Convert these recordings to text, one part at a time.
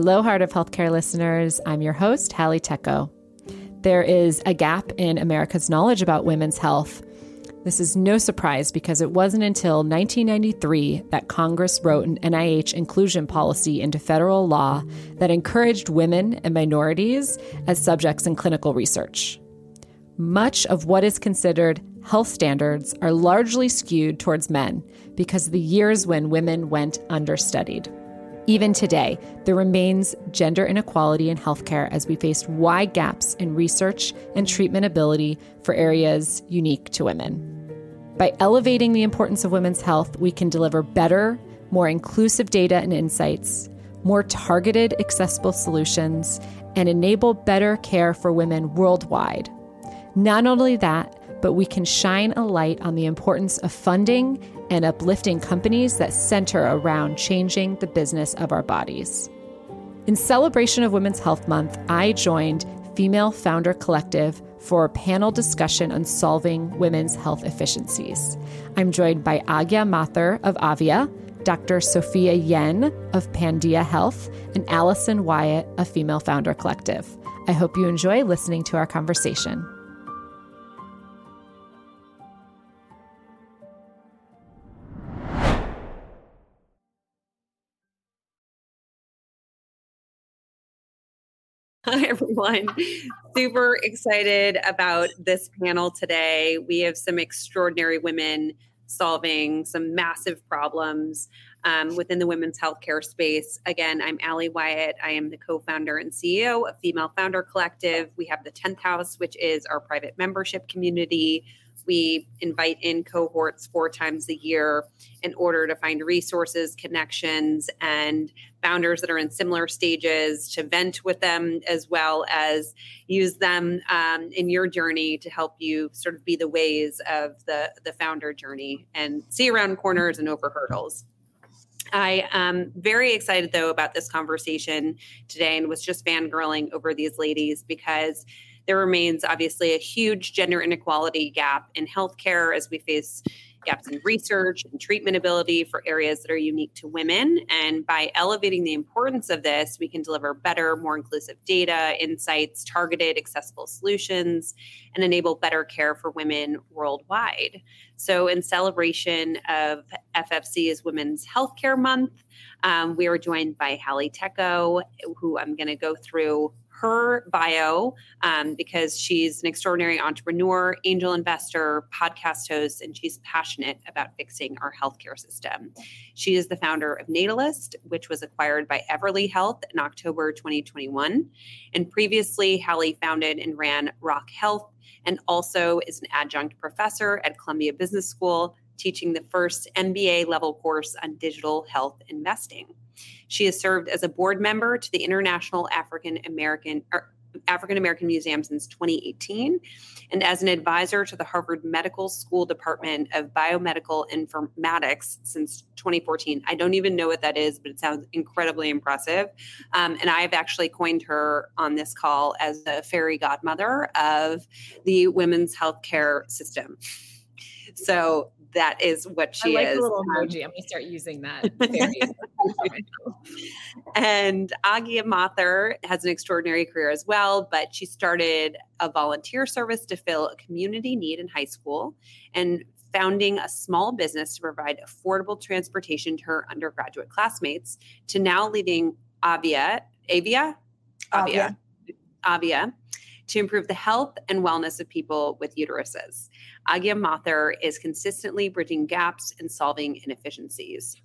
Hello, Heart of Healthcare listeners. I'm your host, Hallie Tecco. There is a gap in America's knowledge about women's health. This is no surprise because it wasn't until 1993 that Congress wrote an NIH inclusion policy into federal law that encouraged women and minorities as subjects in clinical research. Much of what is considered health standards are largely skewed towards men because of the years when women went understudied. Even today, there remains gender inequality in healthcare as we face wide gaps in research and treatment ability for areas unique to women. By elevating the importance of women's health, we can deliver better, more inclusive data and insights, more targeted, accessible solutions, and enable better care for women worldwide. Not only that, but we can shine a light on the importance of funding and uplifting companies that center around changing the business of our bodies. In celebration of Women's Health Month, I joined Female Founder Collective for a panel discussion on solving women's health efficiencies. I'm joined by Aagya Mathur of Aavia, Dr. Sophia Yen of Pandia Health, and Alison Wyatt of Female Founder Collective. I hope you enjoy listening to our conversation. Hi, everyone. Super excited about this panel today. We have some extraordinary women solving some massive problems um, within the women's healthcare space. Again, I'm Allie Wyatt. I am the co founder and CEO of Female Founder Collective. We have the 10th House, which is our private membership community we invite in cohorts four times a year in order to find resources, connections, and founders that are in similar stages to vent with them as well as use them um, in your journey to help you sort of be the ways of the, the founder journey and see around corners and over hurdles. I am very excited though about this conversation today and was just fangirling over these ladies because there remains obviously a huge gender inequality gap in healthcare as we face gaps in research and treatment ability for areas that are unique to women. And by elevating the importance of this, we can deliver better, more inclusive data, insights, targeted, accessible solutions, and enable better care for women worldwide. So, in celebration of FFC FFC's Women's Healthcare Month, um, we are joined by Hallie Tecco, who I'm going to go through her bio um, because she's an extraordinary entrepreneur, angel investor, podcast host, and she's passionate about fixing our healthcare system. She is the founder of Natalist, which was acquired by Everly Health in October 2021. And previously, Hallie founded and ran Rock Health and also is an adjunct professor at Columbia Business School, teaching the first MBA level course on digital health investing. She has served as a board member to the International African American African American Museum since 2018 and as an advisor to the Harvard Medical School Department of Biomedical Informatics since 2014. I don't even know what that is, but it sounds incredibly impressive. Um, and I've actually coined her on this call as the fairy godmother of the women's healthcare system. So that is what she I like is. The little um, emoji. I'm gonna start using that. and Aagya Mathur has an extraordinary career as well, but she started a volunteer service to fill a community need in high school and founding a small business to provide affordable transportation to her undergraduate classmates to now leading Avia, Avia, Avia, Avia, to improve the health and wellness of people with uteruses. Aagya Mathur is consistently bridging gaps and solving inefficiencies.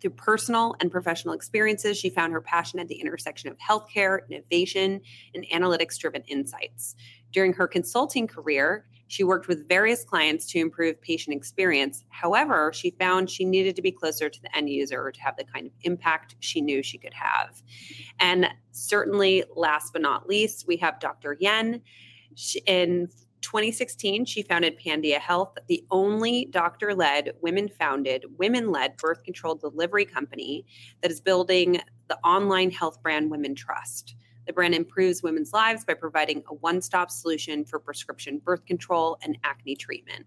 Through personal and professional experiences, she found her passion at the intersection of healthcare, innovation, and analytics driven insights. During her consulting career, she worked with various clients to improve patient experience. However, she found she needed to be closer to the end user to have the kind of impact she knew she could have. And certainly, last but not least, we have Dr. Yen. In 2016, she founded Pandia Health, the only doctor led, women founded, women led birth control delivery company that is building the online health brand Women Trust. The brand improves women's lives by providing a one stop solution for prescription birth control and acne treatment.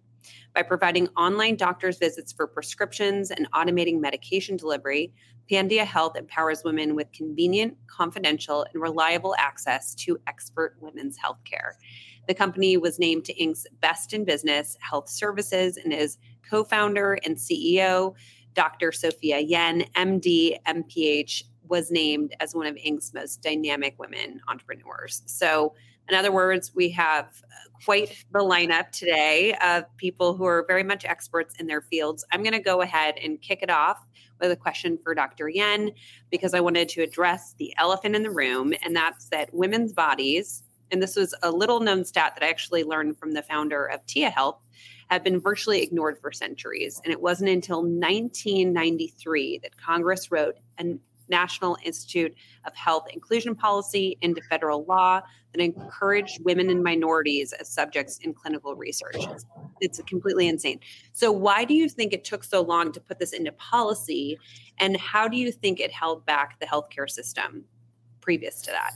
By providing online doctor's visits for prescriptions and automating medication delivery, Pandia Health empowers women with convenient, confidential, and reliable access to expert women's health care. The company was named to Inc.'s Best in Business Health Services and is co founder and CEO. Dr. Sophia Yen, MD, MPH, was named as one of Inc.'s most dynamic women entrepreneurs. So, in other words, we have quite the lineup today of people who are very much experts in their fields. I'm going to go ahead and kick it off with a question for Dr. Yen because I wanted to address the elephant in the room, and that's that women's bodies, and this was a little known stat that I actually learned from the founder of Tia Health, have been virtually ignored for centuries. And it wasn't until 1993 that Congress wrote a National Institute of Health inclusion policy into federal law that encouraged women and minorities as subjects in clinical research. It's, it's completely insane. So, why do you think it took so long to put this into policy? And how do you think it held back the healthcare system previous to that?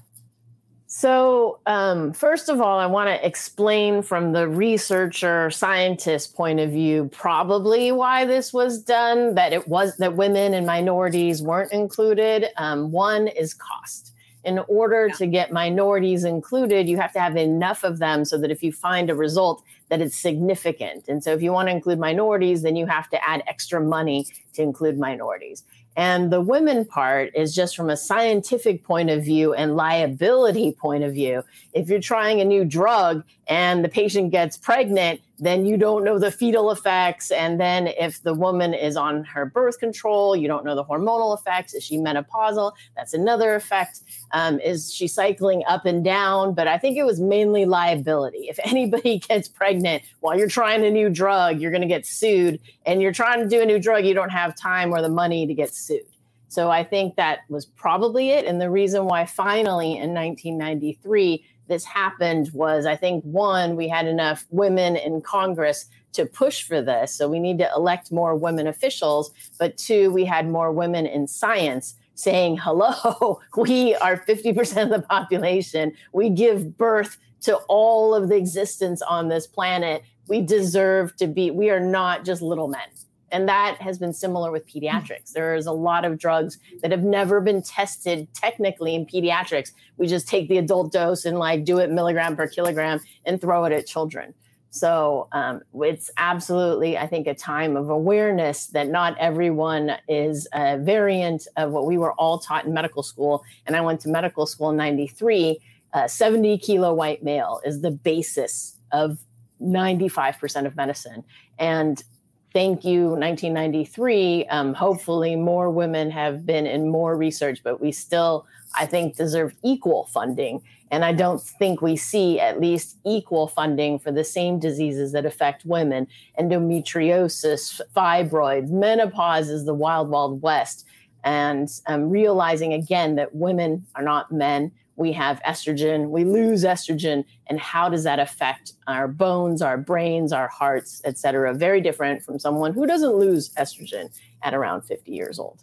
So, um, first of all, I want to explain from the researcher scientist point of view probably why this was done. That it was that women and minorities weren't included. Um, one is cost. In order yeah. to get minorities included, you have to have enough of them so that if you find a result, that it's significant. And so, if you want to include minorities, then you have to add extra money to include minorities. And the women part is just from a scientific point of view and liability point of view. If you're trying a new drug and the patient gets pregnant, then you don't know the fetal effects. And then if the woman is on her birth control, you don't know the hormonal effects. Is she menopausal? That's another effect. Um, is she cycling up and down? But I think it was mainly liability. If anybody gets pregnant while you're trying a new drug, you're going to get sued. And you're trying to do a new drug, you don't have time or the money to get sued. So I think that was probably it. And the reason why finally in 1993 this happened was I think one, we had enough women in Congress to push for this. So we need to elect more women officials. But two, we had more women in science saying, hello, we are 50% of the population. We give birth to all of the existence on this planet. We deserve to be, we are not just little men. And that has been similar with pediatrics. There's a lot of drugs that have never been tested technically in pediatrics. We just take the adult dose and like do it milligram per kilogram and throw it at children. So um, it's absolutely, I think, a time of awareness that not everyone is a variant of what we were all taught in medical school. And I went to medical school in 93. Uh, 70 kilo white male is the basis of 95% of medicine. And thank you 1993 um, hopefully more women have been in more research but we still i think deserve equal funding. And i don't think we see at least equal funding for the same diseases that affect women. Endometriosis fibroids menopause is the wild wild west. And um, realizing again that women are not men we have estrogen, we lose estrogen, and how does that affect our bones, our brains, our hearts, et cetera? Very different from someone who doesn't lose estrogen at around 50 years old.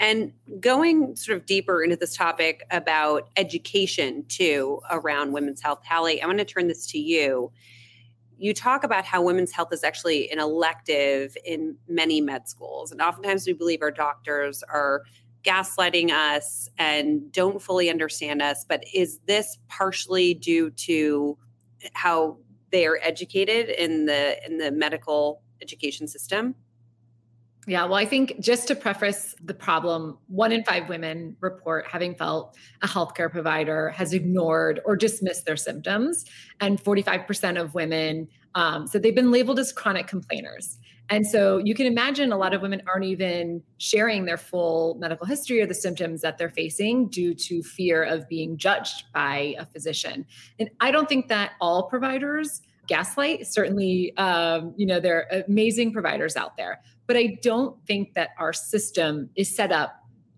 And going sort of deeper into this topic about education too around women's health, Hallie, I want to turn this to you. You talk about how women's health is actually an elective in many med schools. And oftentimes we believe our doctors are gaslighting us and don't fully understand us. But is this partially due to how they are educated in the in the medical education system? Yeah, well, I think just to preface the problem, one in five women report having felt a healthcare provider has ignored or dismissed their symptoms. And 45% of women um, said they've been labeled as chronic complainers. And so you can imagine a lot of women aren't even sharing their full medical history or the symptoms that they're facing due to fear of being judged by a physician. And I don't think that all providers gaslight. Certainly, um, you know, there are amazing providers out there, but I don't think that our system is set up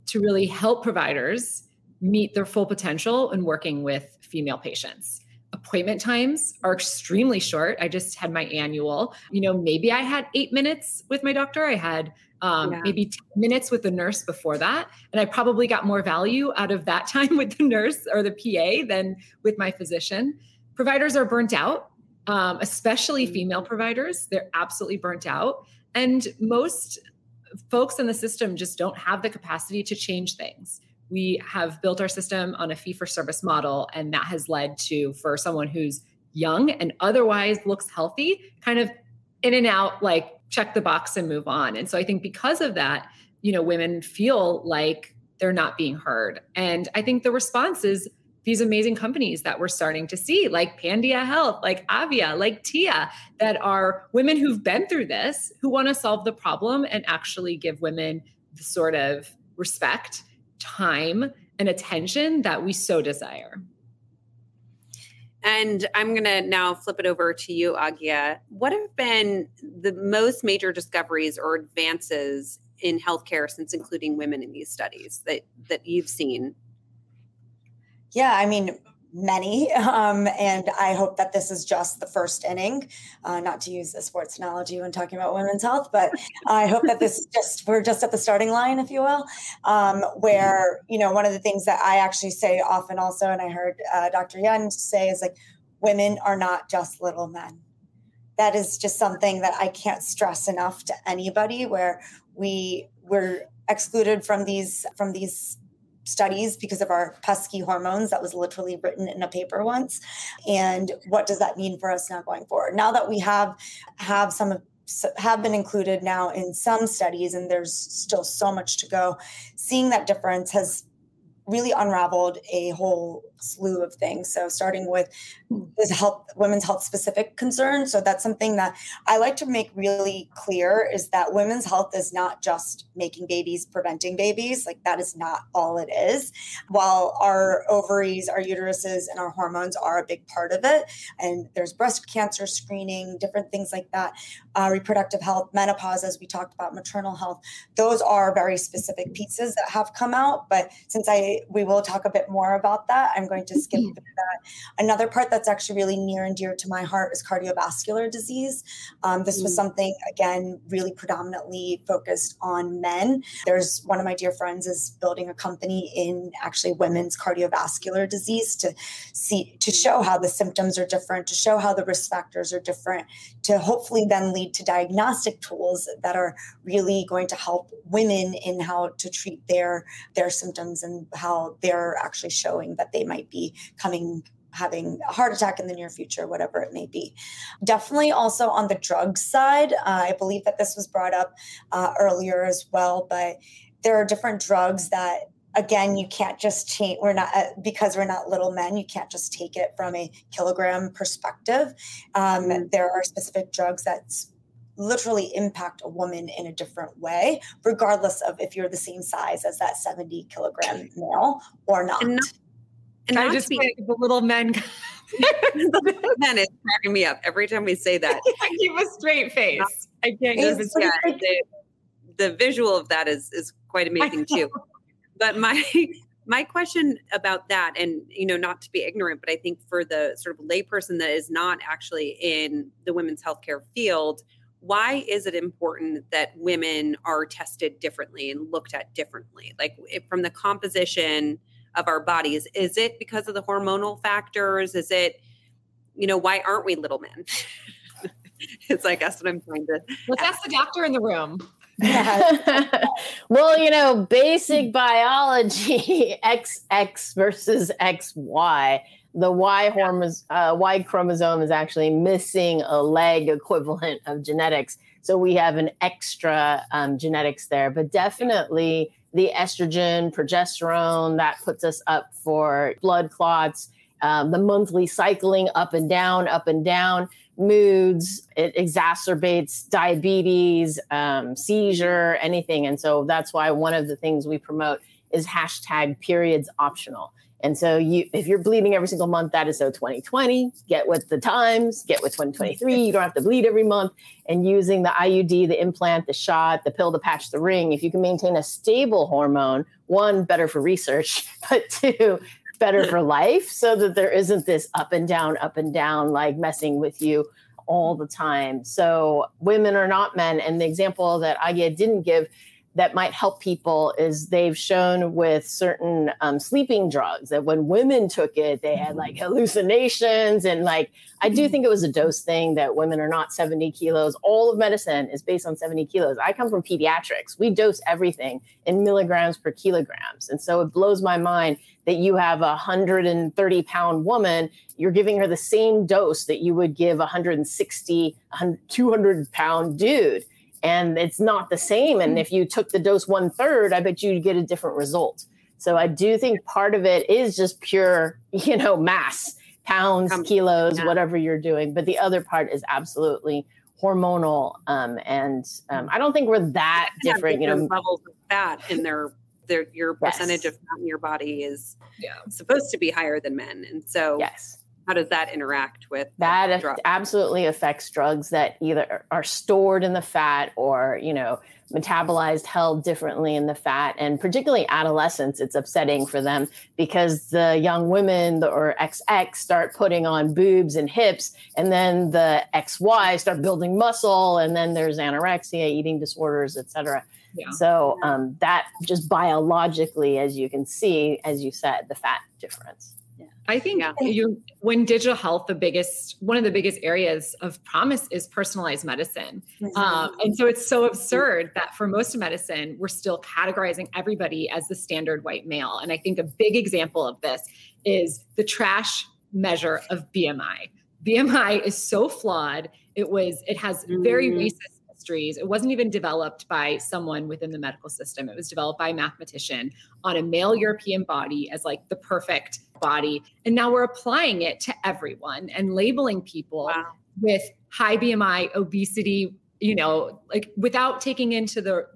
to really help providers meet their full potential in working with female patients. Appointment times are extremely short. I just had my annual. You know, maybe I had eight minutes with my doctor. I had um, yeah. maybe 10 minutes with the nurse before that. And I probably got more value out of that time with the nurse or the PA than with my physician. Providers are burnt out um, especially mm. female providers. They're absolutely burnt out. And most folks in the system just don't have the capacity to change things. We have built our system on a fee for service model, and that has led to, for someone who's young and otherwise looks healthy, kind of in and out, like check the box and move on. And so I think because of that, you know, women feel like they're not being heard. And I think the response is these amazing companies that we're starting to see, like Pandia Health, like Aavia, like Tia, that are women who've been through this, who want to solve the problem and actually give women the sort of respect, time, and attention that we so desire. And I'm going to now flip it over to you, Aagya. What have been the most major discoveries or advances in healthcare since including women in these studies that, that you've seen yeah, I mean, many. Um, and I hope that this is just the first inning, uh, not to use a sports analogy when talking about women's health, but I hope that this is just, we're just at the starting line, if you will, um, where, you know, one of the things that I actually say often also, and I heard uh, Dr. Yen say is like, women are not just little men. That is just something that I can't stress enough to anybody where we we're excluded from these from these studies because of our pesky hormones that was literally written in a paper once. And what does that mean for us now going forward? Now that we have have some have been included now in some studies and there's still so much to go seeing that difference has really unraveled a whole slew of things. So starting with this health, women's health specific concerns. So that's something that I like to make really clear is that women's health is not just making babies, preventing babies. Like that is not all it is. While our ovaries, our uteruses, and our hormones are a big part of it, and there's breast cancer screening, different things like that, uh, reproductive health, menopause, as we talked about, maternal health. Those are very specific pieces that have come out. But since I we will talk a bit more about that, I'm going to skip mm-hmm. that. Another part that's actually really near and dear to my heart is cardiovascular disease. Um, this was mm. something, again, really predominantly focused on men. There's one of my dear friends is building a company in actually women's cardiovascular disease to see, to show how the symptoms are different, to show how the risk factors are different, to hopefully then lead to diagnostic tools that are really going to help women in how to treat their their symptoms and how they're actually showing that they might might be coming having a heart attack in the near future, whatever it may be. Definitely also on the drug side, uh, I believe that this was brought up uh, earlier as well, but there are different drugs that again you can't just change we're not uh, because we're not little men you can't just take it from a kilogram perspective um, mm-hmm. there are specific drugs that literally impact a woman in a different way regardless of if you're the same size as that 70 kilogram male or not and not, and I just be, the little men. the men is cracking me up every time we say that. I keep a straight face. I can't keep a straight yeah, the, the visual of that is is quite amazing too. But my my question about that, and you know, not to be ignorant, but I think for the sort of layperson that is not actually in the women's healthcare field, why is it important that women are tested differently and looked at differently? Like from the composition of our bodies. Is it because of the hormonal factors? Is it, you know, why aren't we little men? it's like that's what I'm trying to. Let's ask the doctor in the room. well, you know, basic biology XX versus XY. The Y uh, Y chromosome is actually missing a leg equivalent of genetics So we have an extra um, genetics there, but definitely the estrogen, progesterone, that puts us up for blood clots, um, the monthly cycling up and down, up and down, moods, it exacerbates diabetes, um, seizure, anything. And so that's why one of the things we promote is hashtag periods optional. And so you if you're bleeding every single month, that is so 2020. Get with the times, get with 2023. You don't have to bleed every month. And using the IUD, the implant, the shot, the pill, the patch, the ring, if you can maintain a stable hormone, one, better for research, but two, better for life so that there isn't this up and down, up and down, like messing with you all the time. So women are not men. And the example that I didn't give that might help people is they've shown with certain um, sleeping drugs that when women took it, they had like hallucinations. And like, I do think it was a dose thing that women are not 70 kilos. All of medicine is based on 70 kilos. I come from pediatrics. We dose everything in milligrams per kilograms. And so it blows my mind that you have a 130 pound woman, you're giving her the same dose that you would give a 160, 200 pound dude and it's not the same. And hmm. if you took the dose one third, I bet you'd get a different result. So I do think part of it is just pure, you know, mass, pounds, kilos, yeah. whatever you're doing. But the other part is absolutely hormonal. Um, and um, I don't think we're that different. You know, levels of fat in their their your percentage yes. of fat in your body is yeah. supposed to be higher than men. And so yes how does that interact with that absolutely affects drugs that either are stored in the fat or you know metabolized held differently in the fat. And particularly adolescents it's upsetting for them because the young women or xx start putting on boobs and hips and then the xy start building muscle and then there's anorexia eating disorders etc yeah. so um, that just biologically as you can see as you said the fat difference I think yeah. you when digital health, the biggest one of the biggest areas of promise is personalized medicine, mm-hmm. um, and so it's so absurd that for most of medicine, we're still categorizing everybody as the standard white male. And I think a big example of this is the trash measure of BMI. BMI is so flawed. It was it has very mm-hmm. racist It wasn't even developed by someone within the medical system. It was developed by a mathematician on a male European body as like the perfect body. And now we're applying it to everyone and labeling people wow. with high BMI, obesity, you know, like without taking into the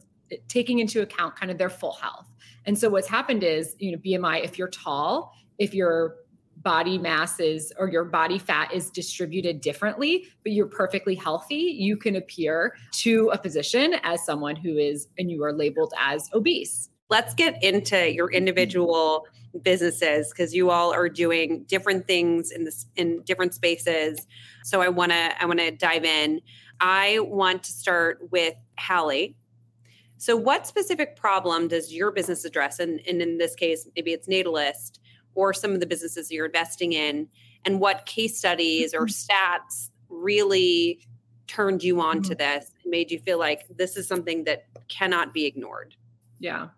taking into account kind of their full health. And so what's happened is, you know, BMI, if you're tall, if you're body mass is or your body fat is distributed differently, but you're perfectly healthy, you can appear to a physician as someone who is, and you are labeled as obese. Let's get into your individual businesses because you all are doing different things in this in different spaces. So I want to I want to dive in. I want to start with Hallie. So what specific problem does your business address? And, and in this case, maybe it's Natalist or some of the businesses you're investing in and what case studies or mm-hmm. stats really turned you on to mm-hmm. this and made you feel like this is something that cannot be ignored. Yeah.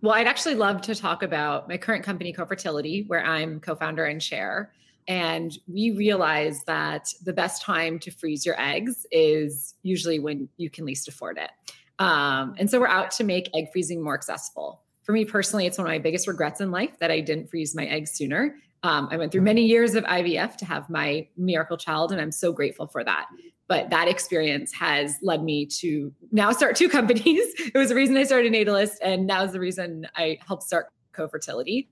Well i'd actually love to talk about my current company cofertility where i'm co-founder and chair. And we realize that the best time to freeze your eggs is usually when you can least afford it. Um, and so we're out to make egg freezing more accessible for me personally, it's one of my biggest regrets in life that I didn't freeze my eggs sooner. Um, I went through many years of IVF to have my miracle child, and I'm so grateful for that. But that experience has led me to now start two companies. it was the reason I started Natalist, and now is the reason I helped start Co-Fertility.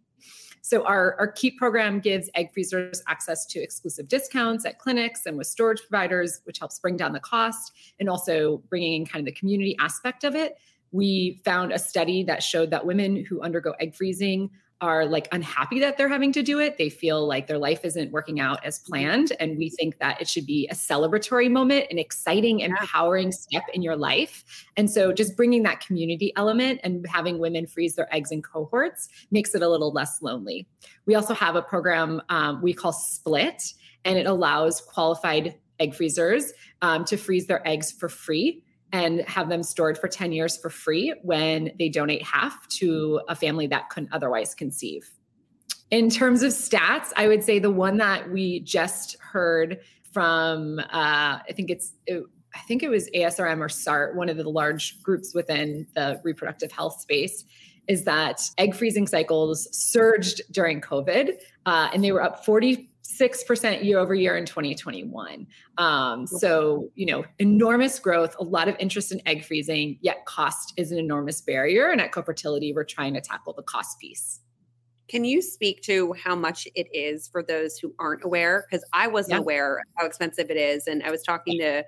So our, our KEEP program gives egg freezers access to exclusive discounts at clinics and with storage providers, which helps bring down the cost and also bringing in kind of the community aspect of it we found a study that showed that women who undergo egg freezing are like unhappy that they're having to do it. They feel like their life isn't working out as planned. And we think that it should be a celebratory moment, an exciting, empowering step in your life. And so just bringing that community element and having women freeze their eggs in cohorts makes it a little less lonely. We also have a program um, we call Split, and it allows qualified egg freezers um, to freeze their eggs for free and have them stored for 10 years for free when they donate half to a family that couldn't otherwise conceive. In terms of stats, I would say the one that we just heard from, uh, I think it's, it, I think it was ASRM or SART, one of the large groups within the reproductive health space, is that egg freezing cycles surged during COVID uh, and they were up 46% year over year in 2021. Um, so, you know, enormous growth, a lot of interest in egg freezing, yet cost is an enormous barrier. And at CoFertility, we're trying to tackle the cost piece. Can you speak to how much it is for those who aren't aware? Because I wasn't yeah. aware how expensive it is. And I was talking to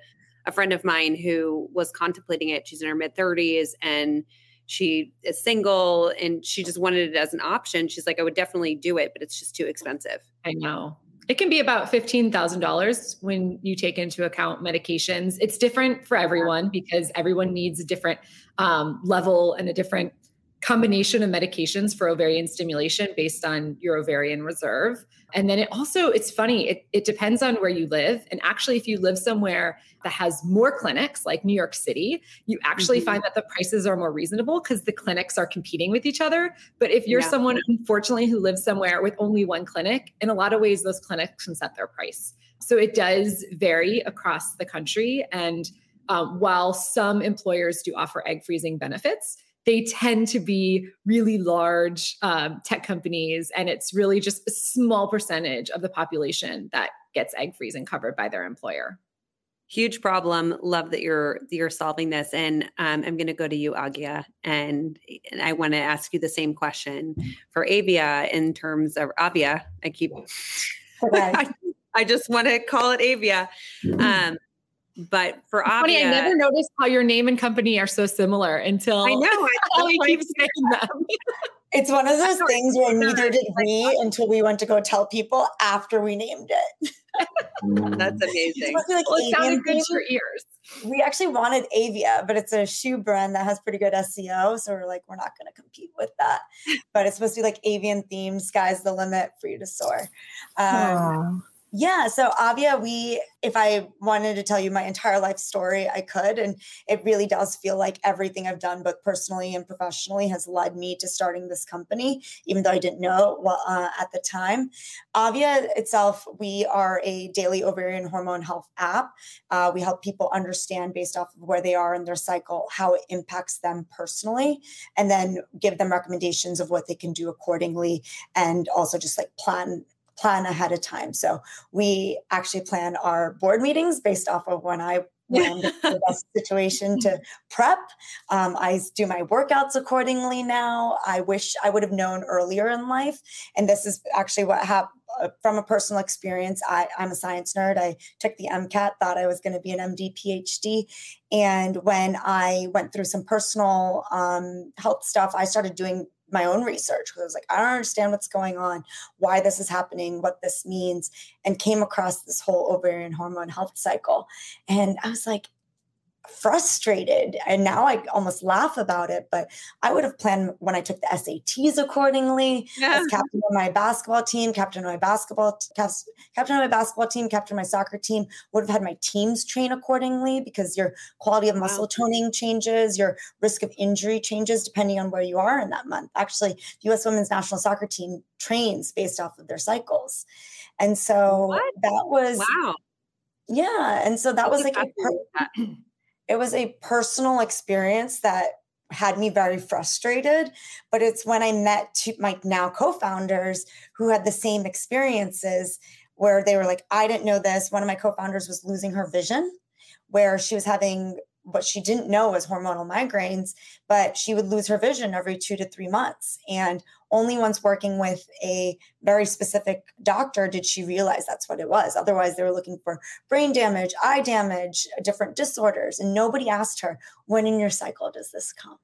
a friend of mine who was contemplating it. She's in her mid 30s and she is single and she just wanted it as an option. She's like, I would definitely do it, but it's just too expensive. I know. It can be about $15,000 when you take into account medications. It's different for everyone because everyone needs a different um, level and a different combination of medications for ovarian stimulation based on your ovarian reserve. And then it also, it's funny, it, it depends on where you live. And actually, if you live somewhere that has more clinics like New York City, you actually mm-hmm. find that the prices are more reasonable because the clinics are competing with each other. But if you're yeah. someone, unfortunately, who lives somewhere with only one clinic, in a lot of ways, those clinics can set their price. So it does vary across the country. And um, while some employers do offer egg freezing benefits, they tend to be really large um, tech companies, and it's really just a small percentage of the population that gets egg freezing covered by their employer. Huge problem. Love that you're you're solving this, and um, I'm going to go to you, Aagya, and, and I want to ask you the same question for Avia in terms of Avia. I keep. Okay. I, I just want to call it Avia. Um, but for Aavia, funny, I never noticed how your name and company are so similar until I know. I keep saying them. It's one of those things where neither did we until we went to go tell people after we named it. That's amazing. Like well, it sounded good to your ears. We actually wanted Avia, but it's a shoe brand that has pretty good SEO. So we're like, we're not going to compete with that. But it's supposed to be like avian themed, sky's the limit for you to soar. Um, yeah. So Aavia, we, if I wanted to tell you my entire life story, I could. And it really does feel like everything I've done, both personally and professionally, has led me to starting this company, even though I didn't know uh, at the time. Aavia itself, we are a daily ovarian hormone health app. Uh, we help people understand based off of where they are in their cycle, how it impacts them personally, and then give them recommendations of what they can do accordingly. And also just like plan plan ahead of time. So we actually plan our board meetings based off of when I when the best situation to prep. Um, I do my workouts accordingly now. I wish I would have known earlier in life. And this is actually what happened uh, from a personal experience. I, I'm a science nerd. I took the MCAT, thought I was going to be an MD, PhD. And when I went through some personal um, health stuff, I started doing my own research because I was like, I don't understand what's going on, why this is happening, what this means, and came across this whole ovarian hormone health cycle. And I was like, frustrated and now i almost laugh about it but i would have planned when i took the sats accordingly yeah. as captain of my basketball team captain of my basketball captain of my basketball team captain of my soccer team would have had my teams train accordingly because your quality of muscle wow. toning changes your risk of injury changes depending on where you are in that month actually the us women's national soccer team trains based off of their cycles and so what? that was wow yeah and so that was like a it was a personal experience that had me very frustrated but it's when i met two, my now co-founders who had the same experiences where they were like i didn't know this. One of my co-founders was losing her vision where she was having what she didn't know was hormonal migraines but she would lose her vision every two to three months and only once working with a very specific doctor did she realize that's what it was. Otherwise, they were looking for brain damage, eye damage, different disorders. And nobody asked her, when in your cycle does this come?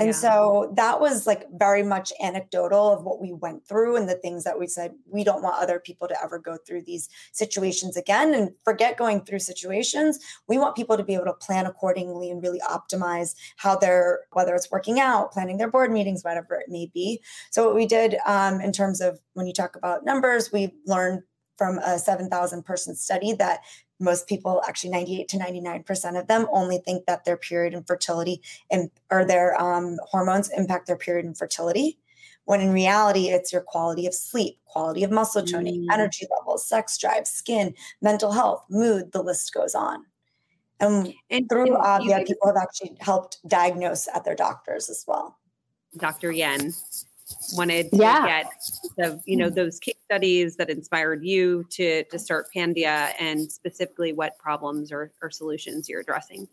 And yeah. so that was like very much anecdotal of what we went through and the things that we said we don't want other people to ever go through these situations again and forget going through situations. We want people to be able to plan accordingly and really optimize how they're, whether it's working out, planning their board meetings, whatever it may be. So, what we did um, in terms of when you talk about numbers, we learned from a 7,000 person study that most people actually 98 to 99% of them only think that their period and fertility and or their um, hormones impact their period and fertility when in reality it's your quality of sleep quality of muscle toning mm. energy levels sex drive skin mental health mood the list goes on And, and through Aavia, people have actually helped diagnose at their doctors as well. Dr. Yen wanted to yeah. get the you know those case studies that inspired you to to start Pandia and specifically what problems or, or solutions you're addressing.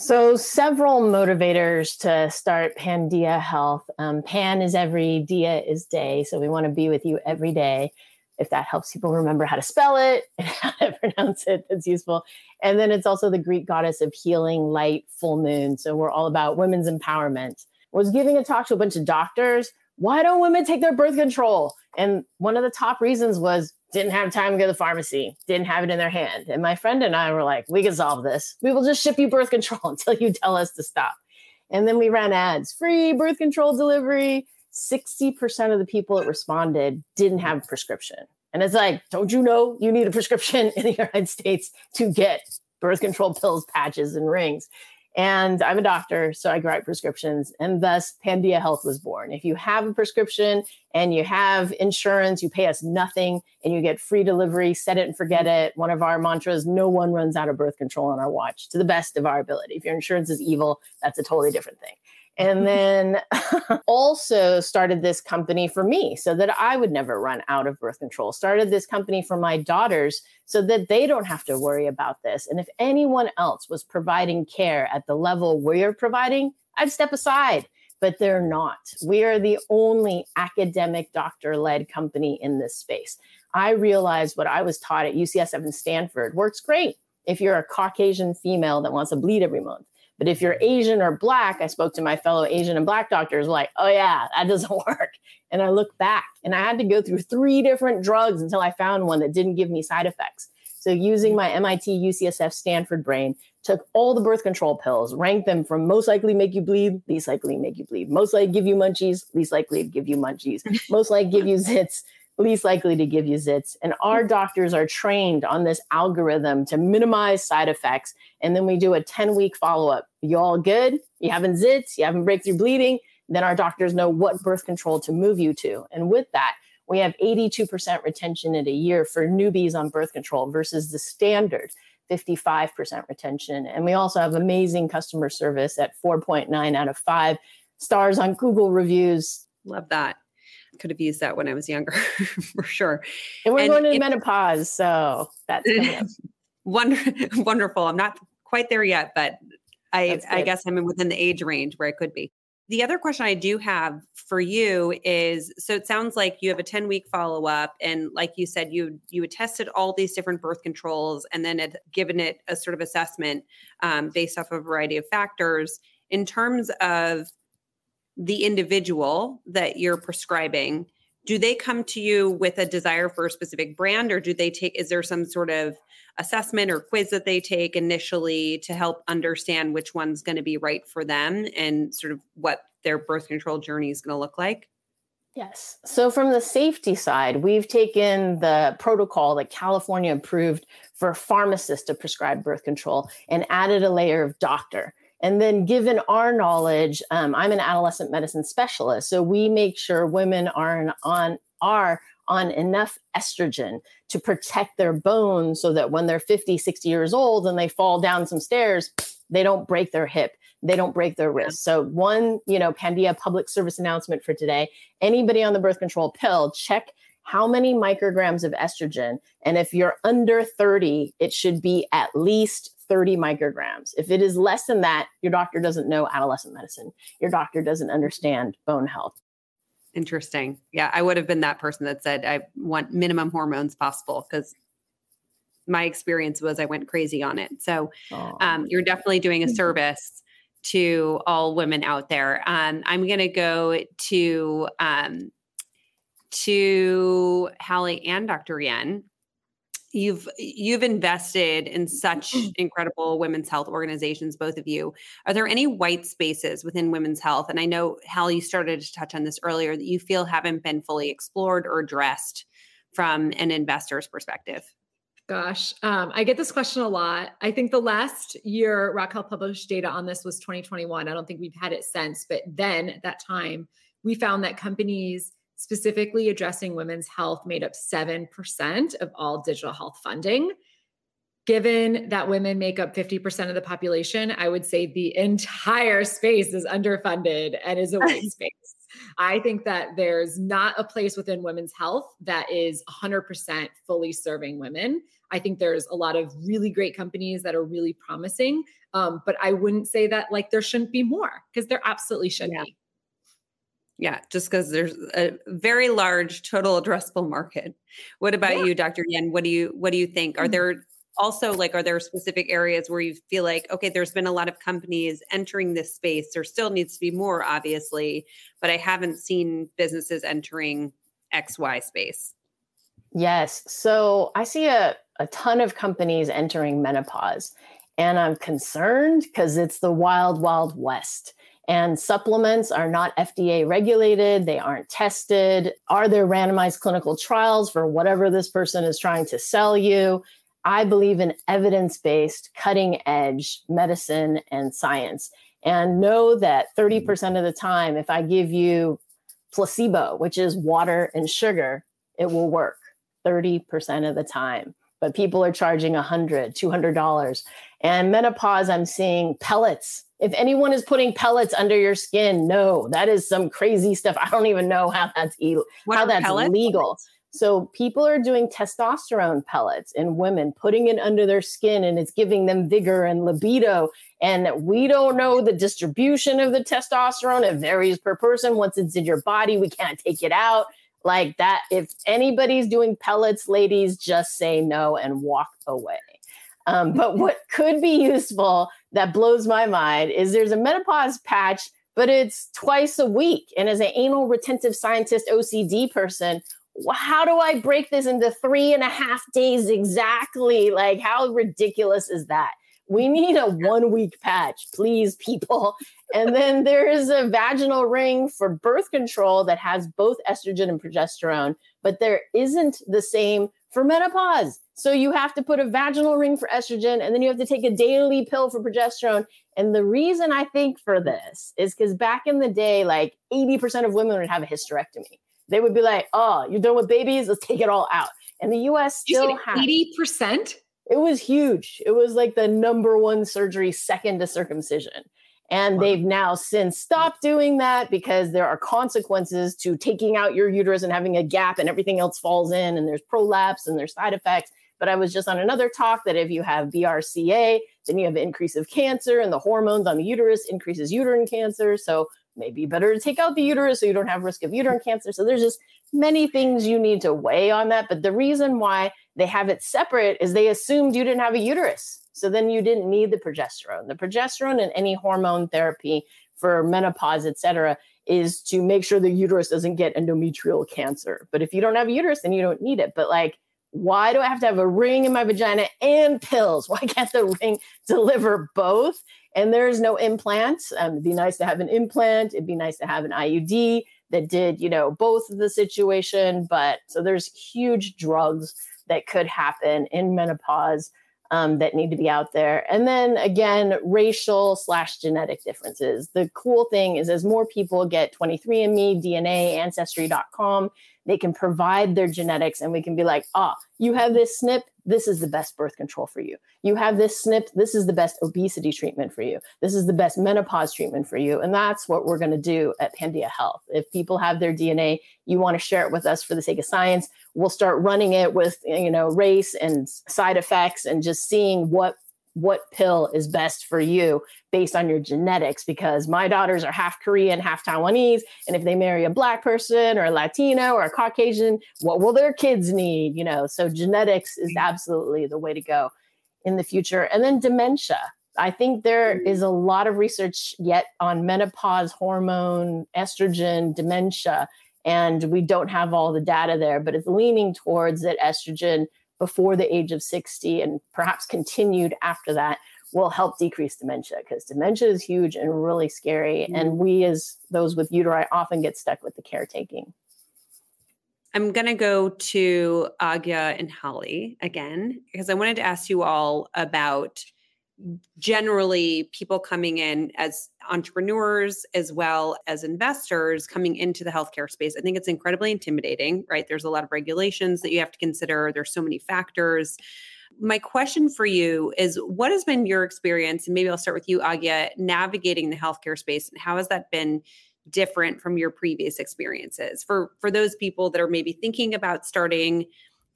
So, several motivators to start Pandia Health. Um, Pan is every, Dia is day. So, we want to be with you every day. If that helps people remember how to spell it and how to pronounce it, that's useful. And then it's also the Greek goddess of healing, light, full moon. So, we're all about women's empowerment. Was giving a talk to a bunch of doctors. Why don't women take their birth control? And one of the top reasons was didn't have time to go to the pharmacy, didn't have it in their hand. And my friend and I were like, we can solve this. We will just ship you birth control until you tell us to stop. And then we ran ads free birth control delivery. 60% of the people that responded didn't have a prescription. And it's like, don't you know you need a prescription in the United States to get birth control pills, patches, and rings? And I'm a doctor, so I write prescriptions, and thus Pandia Health was born. If you have a prescription and you have insurance, you pay us nothing and you get free delivery, set it and forget it. One of our mantras no one runs out of birth control on our watch to the best of our ability. If your insurance is evil, that's a totally different thing and then also started this company for me so that I would never run out of birth control. Started this company for my daughters so that they don't have to worry about this. And if anyone else was providing care at the level we're providing, I'd step aside. But they're not. We are the only academic doctor led company in this space. I realized what I was taught at UCSF and Stanford works great if you're a Caucasian female that wants to bleed every month but if you're Asian or Black, I spoke to my fellow Asian and Black doctors, like, oh, yeah, that doesn't work. And I look back and I had to go through three different drugs until I found one that didn't give me side effects. So, using my MIT, UCSF, Stanford brain, took all the birth control pills, ranked them from most likely make you bleed, least likely make you bleed, most likely give you munchies, least likely give you munchies, most likely give you zits, least likely to give you zits. And our mm. doctors are trained on this algorithm to minimize side effects. And then we do a 10 week follow up. You all good? You having zits? You having breakthrough bleeding? Then our doctors know what birth control to move you to. And with that, we have 82% retention in a year for newbies on birth control versus the standard 55% retention. And we also have amazing customer service at 4.9 out of 5 stars on Google reviews. Love that could have used that when I was younger for sure. And we're and going into menopause, so that's wonder, wonderful. I'm not quite there yet, but I I guess I'm within the age range where I could be. The other question I do have for you is so it sounds like you have a 10 week follow up and like you said you you had tested all these different birth controls and then had given it a sort of assessment um, based off of a variety of factors in terms of the individual that you're prescribing do they come to you with a desire for a specific brand or do they take is there some sort of assessment or quiz that they take initially to help understand which one's going to be right for them and sort of what their birth control journey is going to look like Yes. So, from the safety side, we've taken the protocol that California approved for pharmacists to prescribe birth control and added a layer of doctor. And then, given our knowledge, um, I'm an adolescent medicine specialist, so we make sure women are on are on enough estrogen to protect their bones, so that when they're 50, 60 years old and they fall down some stairs, they don't break their hip, they don't break their wrist. So, one, you know, Pandia public service announcement for today: anybody on the birth control pill, check how many micrograms of estrogen, and if you're under 30, it should be at least 30 micrograms. If it is less than that, your doctor doesn't know adolescent medicine. Your doctor doesn't understand bone health. Interesting. Yeah, I would have been that person that said I want minimum hormones possible because my experience was I went crazy on it. So um, you're definitely doing a service to all women out there. Um, I'm going to go to um, to Hallie and Dr. Yen you've you've invested in such mm. incredible women's health organizations both of you are there any white spaces within women's health and i know hal you started to touch on this earlier that you feel haven't been fully explored or addressed from an investor's perspective Gosh, um, I get this question a lot. I think the last year Rock Raquel published data on this was 2021. I don't think we've had it since, but then at that time, we found that companies specifically addressing women's health made up 7% of all digital health funding. given that women make up 50% of the population, I would say the entire space is underfunded and is a waste space. I think that there's not a place within women's health that is 100% fully serving women. I think there's a lot of really great companies that are really promising, um, but I wouldn't say that like there shouldn't be more because there absolutely should yeah. be. Yeah, just because there's a very large total addressable market. What about yeah. you, Dr. Yen? What do you what do you think? Are mm. there also like are there specific areas where you feel like okay there's been a lot of companies entering this space there still needs to be more obviously but i haven't seen businesses entering xy space yes so i see a, a ton of companies entering menopause and i'm concerned because it's the wild wild west and supplements are not FDA regulated, they aren't tested. Are there randomized clinical trials for whatever this person is trying to sell you? I believe in evidence based, cutting edge medicine and science. And know that 30% mm-hmm. of the time, if I give you placebo, which is water and sugar, it will work 30% of the time. But people are charging $100, $200. And menopause, I'm seeing pellets. If anyone is putting pellets under your skin, no, that is some crazy stuff. I don't even know how that's, how that's pellets? legal. So people are doing testosterone pellets in women, putting it under their skin, and it's giving them vigor and libido. And we don't know the distribution of the testosterone. It varies per person. Once it's in your body, we can't take it out. Like that. If anybody's doing pellets, ladies, just say no and walk away. Um, but what could be useful that blows my mind is there's a menopause patch, but it's twice a week. And as an anal retentive scientist, OCD person, how do I break this into three and a half days exactly? Like, how ridiculous is that? We need a one week patch, please, people. And then there is a vaginal ring for birth control that has both estrogen and progesterone, but there isn't the same for menopause. So you have to put a vaginal ring for estrogen and then you have to take a daily pill for progesterone. And the reason I think for this is because back in the day, like 80% of women would have a hysterectomy they would be like, "Oh, you're done with babies? Let's take it all out." And the U.S. still has eighty percent. It was huge. It was like the number one surgery, second to circumcision. And they've now since stopped doing that because there are consequences to taking out your uterus and having a gap, and everything else falls in, and there's prolapse and there's side effects. But I was just on another talk that if you have BRCA, then you have an increase of cancer, and the hormones on the uterus increases uterine cancer. So maybe better to take out the uterus so you don't have risk of uterine cancer. So there's just many things you need to weigh on that. But the reason why they have it separate is they assumed you didn't have a uterus. So then you didn't need the progesterone. The progesterone and any hormone therapy for menopause, et cetera, is to make sure the uterus doesn't get endometrial cancer. But if you don't have a uterus, then you don't need it. But like, why do I have to have a ring in my vagina and pills? Why can't the ring deliver both? and there's no implants. Um, it'd be nice to have an implant. It'd be nice to have an IUD that did, you know, both of the situation. But so there's huge drugs that could happen in menopause um, that need to be out there. And then again, racial slash genetic differences. The cool thing is, as more people get 23andMe, DNA, Ancestry.com, they can provide their genetics and we can be like, ah, you have this SNP, this is the best birth control for you. You have this SNP, this is the best obesity treatment for you. This is the best menopause treatment for you. And that's what we're going to do at Pandia Health. If people have their DNA, you want to share it with us for the sake of science, we'll start running it with, you know, race and side effects and just seeing what what pill is best for you based on your genetics because my daughters are half Korean, half Taiwanese. And if they marry a black person or a Latino or a Caucasian, what will their kids need? You know, so genetics is absolutely the way to go in the future. And then dementia. I think there mm-hmm. a lot of research yet on menopause, hormone, estrogen, dementia. And we don't have all the data there, but it's leaning towards that estrogen before the age of 60 and perhaps continued after that will help decrease dementia because dementia is huge and really scary. Mm-hmm. And we, as those with uteri, often get stuck with the caretaking. I'm going to go to Aagya and Hallie again because I wanted to ask you all about generally people coming in as entrepreneurs as well as investors coming into the healthcare space. I think it's incredibly intimidating, right? There's a lot of regulations that you have to consider, there's so many factors. my question for you is what has been your experience? And maybe I'll start with you, Aagya, navigating the healthcare space and how has that been different from your previous experiences for for those people that are maybe thinking about starting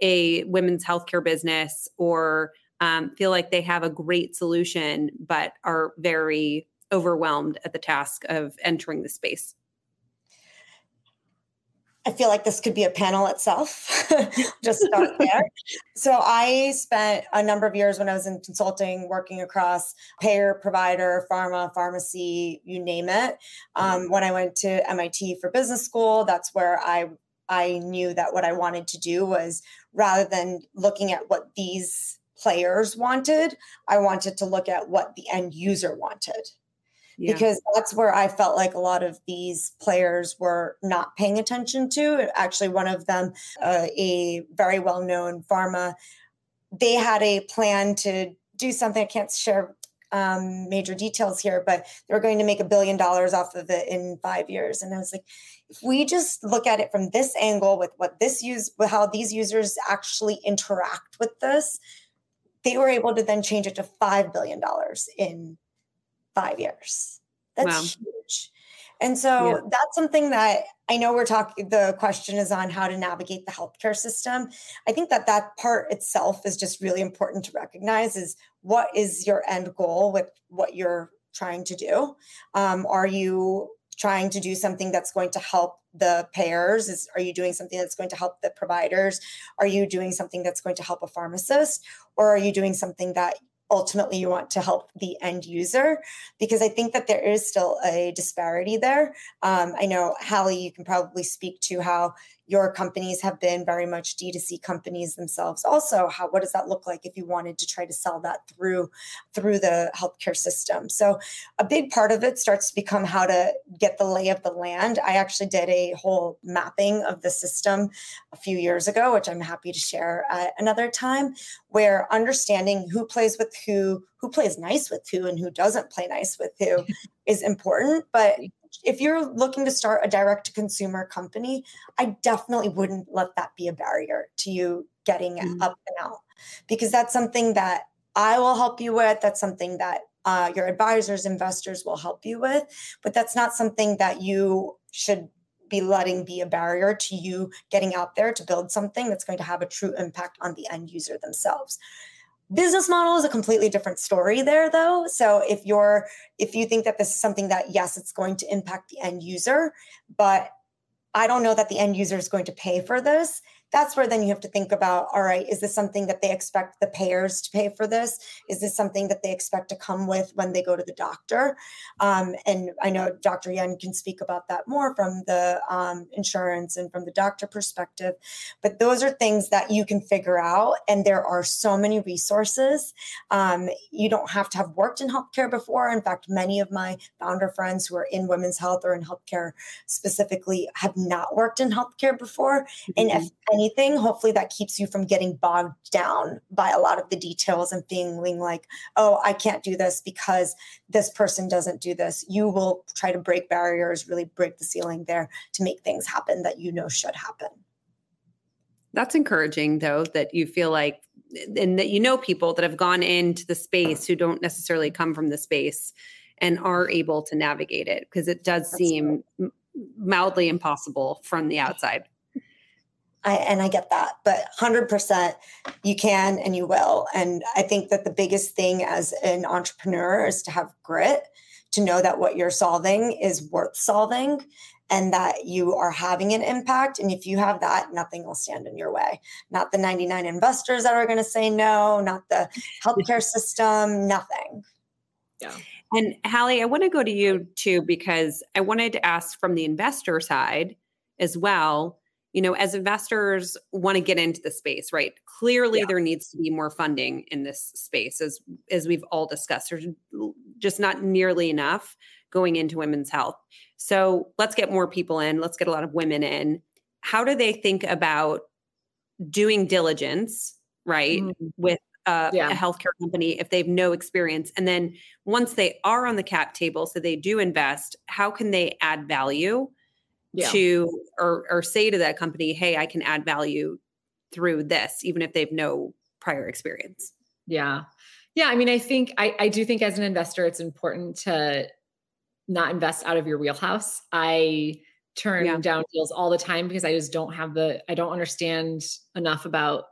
a women's healthcare business or um, feel like they have a great solution but are very overwhelmed at the task of entering the space I feel like this could be a panel itself. Just start there. so I spent a number of years when I was in consulting, working across payer, provider, pharma, pharmacy, you name it. Um, when I went to MIT for business school, that's where I I knew that what I wanted to do was rather than looking at what these players wanted, I wanted to look at what the end user wanted yeah. because that's where I felt like a lot of these players were not paying attention to. Actually, one of them, uh, a very well known pharma, they had a plan to do something. I can't share um, major details here, but they were going to make a billion dollars off of it in five years. And I was like, if we just look at it from this angle with what this use, how these users actually interact with this, they were able to then change it to $5 billion in five years. That's wow. huge. And so yeah. that's something that I know we're talking, the question is on how to navigate the healthcare system. I think that that part itself is just really important to recognize is what is your end goal with what you're trying to do? Um, are you trying to do something that's going to help the payers? Is are you doing something that's going to help the providers? Are you doing something that's going to help a pharmacist? Or are you doing something that ultimately you want to help the end user? Because I think that there is still a disparity there. Um, I know, Hallie, you can probably speak to how your companies have been very much D2C companies themselves. Also, how what does that look like if you wanted to try to sell that through through the healthcare system? So a big part of it starts to become how to get the lay of the land. I actually did a whole mapping of the system a few years ago, which I'm happy to share at another time, where understanding who plays with who, who plays nice with who, and who doesn't play nice with who is important. But if you're looking to start a direct to consumer company, I definitely wouldn't let that be a barrier to you getting mm-hmm. up and out because that's something that I will help you with. That's something that uh, your advisors, investors will help you with, but that's not something that you should be letting be a barrier to you getting out there to build something that's going to have a true impact on the end user themselves business model is a completely different story there though. So if you're if you think that this is something that yes it's going to impact the end user but i don't know that the end user is going to pay for this that's where then you have to think about all right is this something that they expect the payers to pay for this? Is this something that they expect to come with when they go to the doctor? Um, and i know dr yen can speak about that more from the um, insurance and from the doctor perspective but those are things that you can figure out and there are so many resources. Um, you don't have to have worked in healthcare before. In fact many of my founder friends who are in women's health or in healthcare specifically have not worked in healthcare before. Mm-hmm. and if any anything, hopefully that keeps you from getting bogged down by a lot of the details and feeling like, oh, I can't do this because this person doesn't do this. You will try to break barriers, really break the ceiling there to make things happen that you know should happen. That's encouraging, though, that you feel like, and that you know people that have gone into the space who don't necessarily come from the space and are able to navigate it because it does That's seem right. mildly impossible from the outside. I, and I get that, but 100% you can and you will. And I think that the biggest thing as an entrepreneur is to have grit, to know that what you're solving is worth solving and that you are having an impact. And if you have that, nothing will stand in your way. Not the 99 investors that are going to say no, not the healthcare system, nothing. Yeah. And Hallie, I want to go to you too, because I wanted to ask from the investor side as well you know, as investors want to get into the space, right? Clearly yeah. there needs to be more funding in this space as as we've all discussed. There's just not nearly enough going into women's health. So, let's get more people in, let's get a lot of women in. How do they think about doing diligence, right? Mm-hmm. With uh, yeah. a healthcare company if they have no experience. And then once they are on the cap table, so they do invest, how can they add value yeah. to or or say to that company, hey, I can add value through this, even if they've no prior experience. Yeah. Yeah. I mean, I think, I, I do think as an investor, it's important to not invest out of your wheelhouse. I turn yeah. down deals all the time because I just don't have the, I don't understand enough about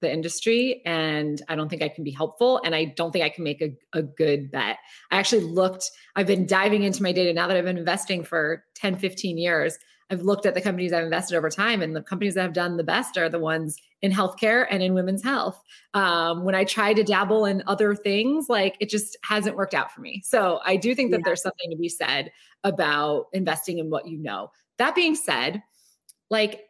the industry and I don't think I can be helpful and I don't think I can make a, a good bet. I actually looked, I've been diving into my data now that I've been investing for 10, 15 years. I've looked at the companies I've invested over time, and the companies that have done the best are the ones in healthcare and in women's health. Um, when I try to dabble in other things, like it just hasn't worked out for me. So I do think that yeah. there's something to be said about investing in what you know. That being said, like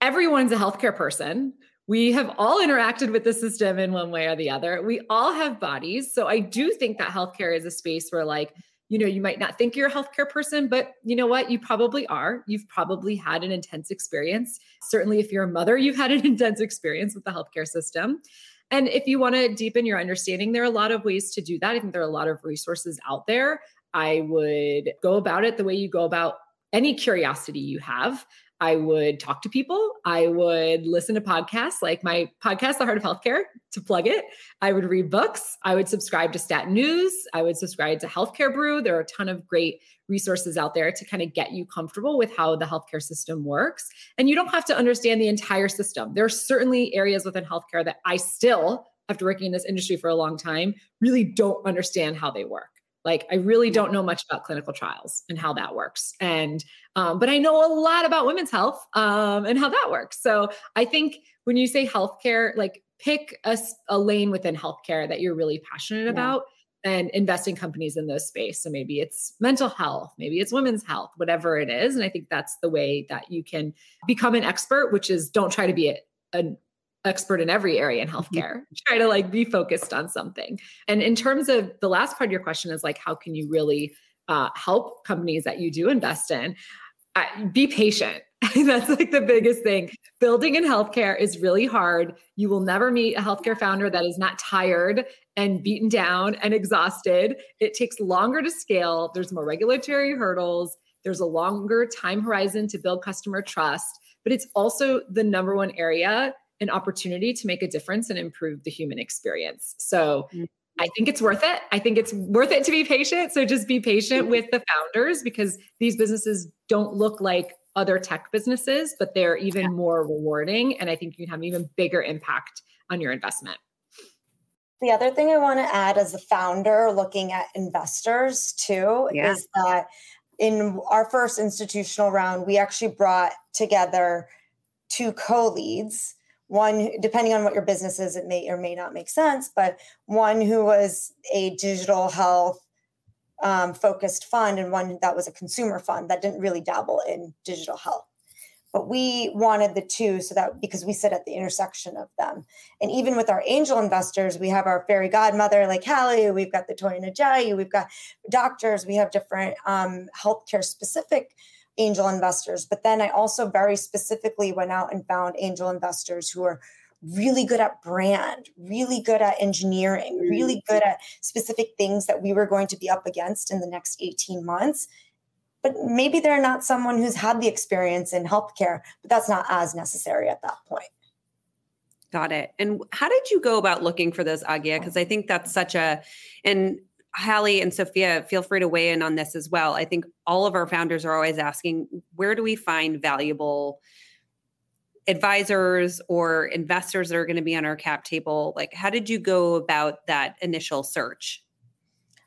everyone's a healthcare person we have all interacted with the system in one way or the other. We all have bodies. So I do think that healthcare is a space where, like, you know, you might not think you're a healthcare person, but you know what? You probably are. You've probably had an intense experience. Certainly, if you're a mother, you've had an intense experience with the healthcare system. And if you want to deepen your understanding, there are a lot of ways to do that. I think there are a lot of resources out there. I would go about it the way you go about any curiosity you have. I would talk to people. I would listen to podcasts like my podcast, The Heart of Healthcare, to plug it. I would read books. I would subscribe to Stat News. I would subscribe to Healthcare Brew. There are a ton of great resources out there to kind of get you comfortable with how the healthcare system works. And you don't have to understand the entire system. There are certainly areas within healthcare that I still, after working in this industry for a long time, really don't understand how they work. Like I really don't know much about clinical trials and how that works. And um, but I know a lot about women's health um, and how that works. So I think when you say healthcare, like pick a, a lane within healthcare that you're really passionate yeah. about and investing companies in those space. So maybe it's mental health, maybe it's women's health, whatever it is. And I think that's the way that you can become an expert, which is don't try to be a, a expert in every area in mm-hmm. healthcare try to like be focused on something. And in terms of the last part of your question is like how can you really uh, help companies that you do invest in? Uh, be patient. That's like the biggest thing. Building in healthcare is really hard. You will never meet a healthcare founder that is not tired and beaten down and exhausted. It takes longer to scale. There's more regulatory hurdles. There's a longer time horizon to build customer trust but it's also the number one area an opportunity to make a difference and improve the human experience. So mm-hmm. I think it's worth it. I think it's worth it to be patient. So just be patient mm-hmm. with the founders because these businesses don't look like other tech businesses, but they're even yeah. more rewarding. And I think you can have an even bigger impact on your investment. The other thing I want to add as a founder looking at investors too yeah. is that in our first institutional round, we actually brought together two co leads one depending on what your business is it may or may not make sense but one who was a digital health um, focused fund and one that was a consumer fund that didn't really dabble in digital health. But we wanted the two so that because we sit at the intersection of them. And even with our angel investors we have our fairy godmother like Hallie we've got the Toyin Ajayi we've got doctors we have different um, healthcare specific angel investors. But then I also very specifically went out and found angel investors who are really good at brand, really good at engineering, really mm-hmm. good at specific things that we were going to be up against in the next 18 months. But maybe they're not someone who's had the experience in healthcare, but that's not as necessary at that point. Got it. And how did you go about looking for those Aagya? Because I think that's such a, and Hallie and Sophia, feel free to weigh in on this as well. I think all of our founders are always asking, where do we find valuable advisors or investors that are going to be on our cap table? Like, how did you go about that initial search?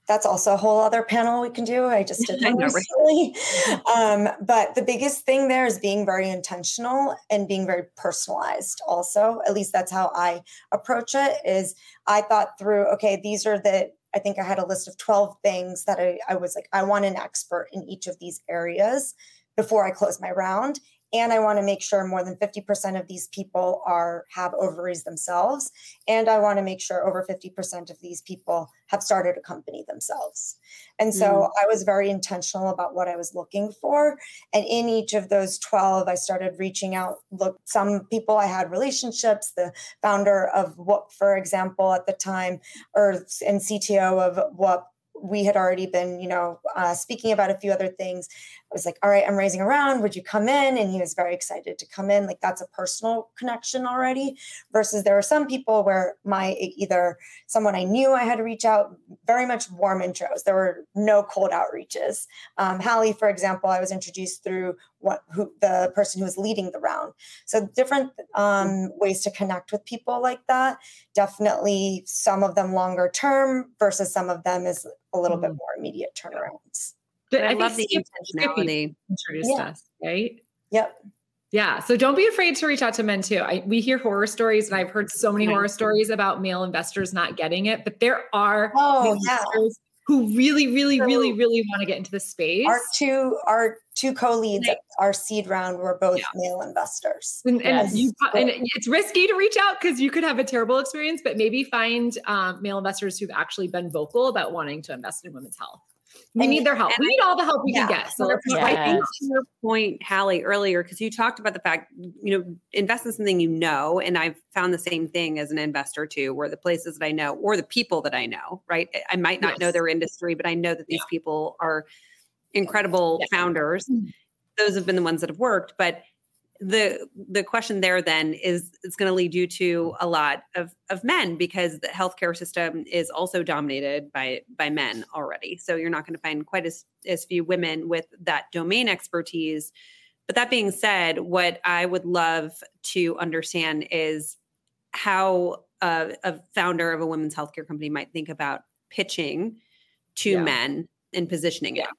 That's also a whole other panel we can do. I just did that recently. um, but the biggest thing there is being very intentional and being very personalized. Also, at least that's how I approach it. Is I thought through, okay, these are the I think I had a list of 12 things that I, I was like, I want an expert in each of these areas before I close my round and i want to make sure more than 50% of these people are have ovaries themselves and i want to make sure over 50% of these people have started a company themselves and so mm. i was very intentional about what i was looking for and in each of those 12 i started reaching out look some people i had relationships the founder of what for example at the time or and cto of what we had already been, you know, uh, speaking about a few other things. Was like, all right, I'm raising around. Would you come in? And he was very excited to come in. Like that's a personal connection already. Versus there were some people where my either someone I knew I had to reach out, very much warm intros. There were no cold outreaches. Um, Hallie, for example, I was introduced through what who the person who was leading the round. So different um, ways to connect with people like that. Definitely some of them longer term versus some of them is a little mm-hmm. bit more immediate turnarounds. But I, I love the intentionality. Introduced yeah. us, right? Yep. Yeah. So don't be afraid to reach out to men too. I, we hear horror stories, and I've heard so many horror stories about male investors not getting it, but there are oh, yeah. who really, really, so really, really want to get into the space. Our two, our two co-leads at our seed round were both yeah. male investors. And, and, yes. you, and, it's risky to reach out because you could have a terrible experience, but maybe find um, male investors who've actually been vocal about wanting to invest in women's health we need their help. We need all the help we yeah. can get. So yes. I think to your point, Hallie, earlier, because you talked about the fact, you know, invest in something you know. And I've found the same thing as an investor too, where the places that I know or the people that I know, right? I might not yes. know their industry, but I know that these yeah. people are incredible yeah. founders. Mm-hmm. Those have been the ones that have worked. But the the question there then is it's going to lead you to a lot of of men because the healthcare system is also dominated by by men already so you're not going to find quite as as few women with that domain expertise but that being said what i would love to understand is how a, a founder of a women's healthcare company might think about pitching to yeah. men and positioning yeah. it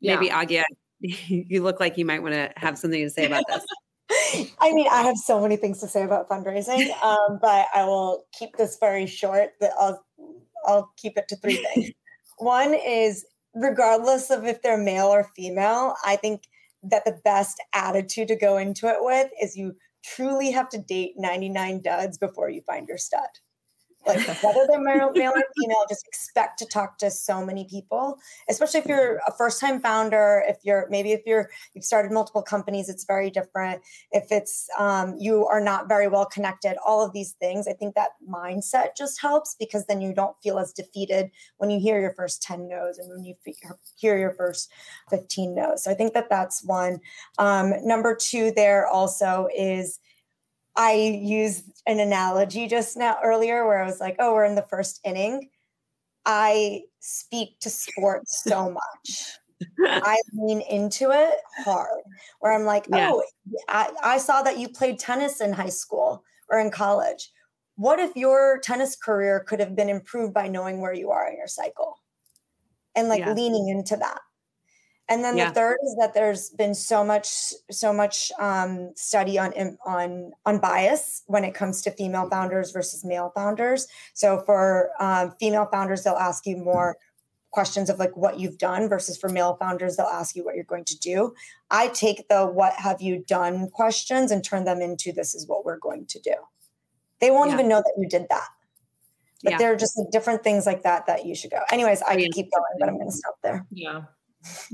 yeah. maybe Aagya you look like you might want to have something to say about this I mean, I have so many things to say about fundraising, um, but I will keep this very short. That I'll I'll keep it to three things. One is, regardless of if they're male or female, I think that the best attitude to go into it with is you truly have to date 99 duds before you find your stud like whether they're male, male or female just expect to talk to so many people especially if you're a first time founder if you're maybe if you're you've started multiple companies it's very different. If it's um, you are not very well connected all of these things i think that mindset just helps because then you don't feel as defeated when you hear your first 10 no's and when you hear your first 15 no's. So i think that that's one. Um, number two there also is I used an analogy just now earlier where I was like, oh, we're in the first inning. I speak to sports so much. I lean into it hard, where I'm like, oh, I, I saw that you played tennis in high school or in college. What if your tennis career could have been improved by knowing where you are in your cycle? And like yeah. leaning into that. And then yeah. the third is that there's been so much, so much um, study on on on bias when it comes to female founders versus male founders. So for um, female founders, they'll ask you more questions of like what you've done versus for male founders they'll ask you what you're going to do i take the what have you done questions and turn them into this is what we're going to do they won't yeah. even know that you did that but yeah. there are just different things like that that you should go anyways i can keep going but i'm going to stop there yeah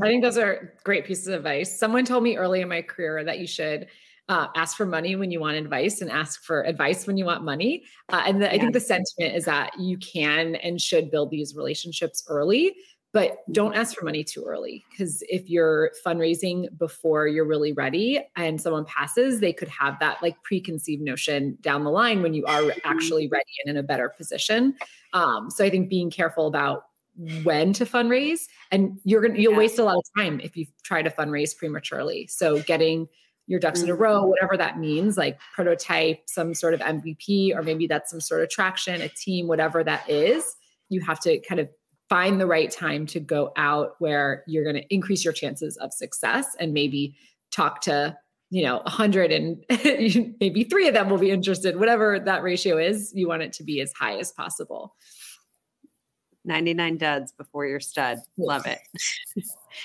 I think those are great pieces of advice. Someone told me early in my career that you should uh, ask for money when you want advice and ask for advice when you want money. Uh, and the, yeah. I think the sentiment is that you can and should build these relationships early, but don't ask for money too early. Because if you're fundraising before you're really ready and someone passes, they could have that like preconceived notion down the line when you are actually ready and in a better position. Um, so I think being careful about when to fundraise and you're to you'll yeah. waste a lot of time if you try to fundraise prematurely so getting your ducks mm-hmm. in a row mm-hmm. whatever that means like prototype some sort of mvp or maybe that's some sort of traction a team whatever that is you have to kind of find the right time to go out where you're going to increase your chances of success and maybe talk to you know 100 and maybe three of them will be interested whatever that ratio is you want it to be as high as possible 99 duds before your stud. Love it.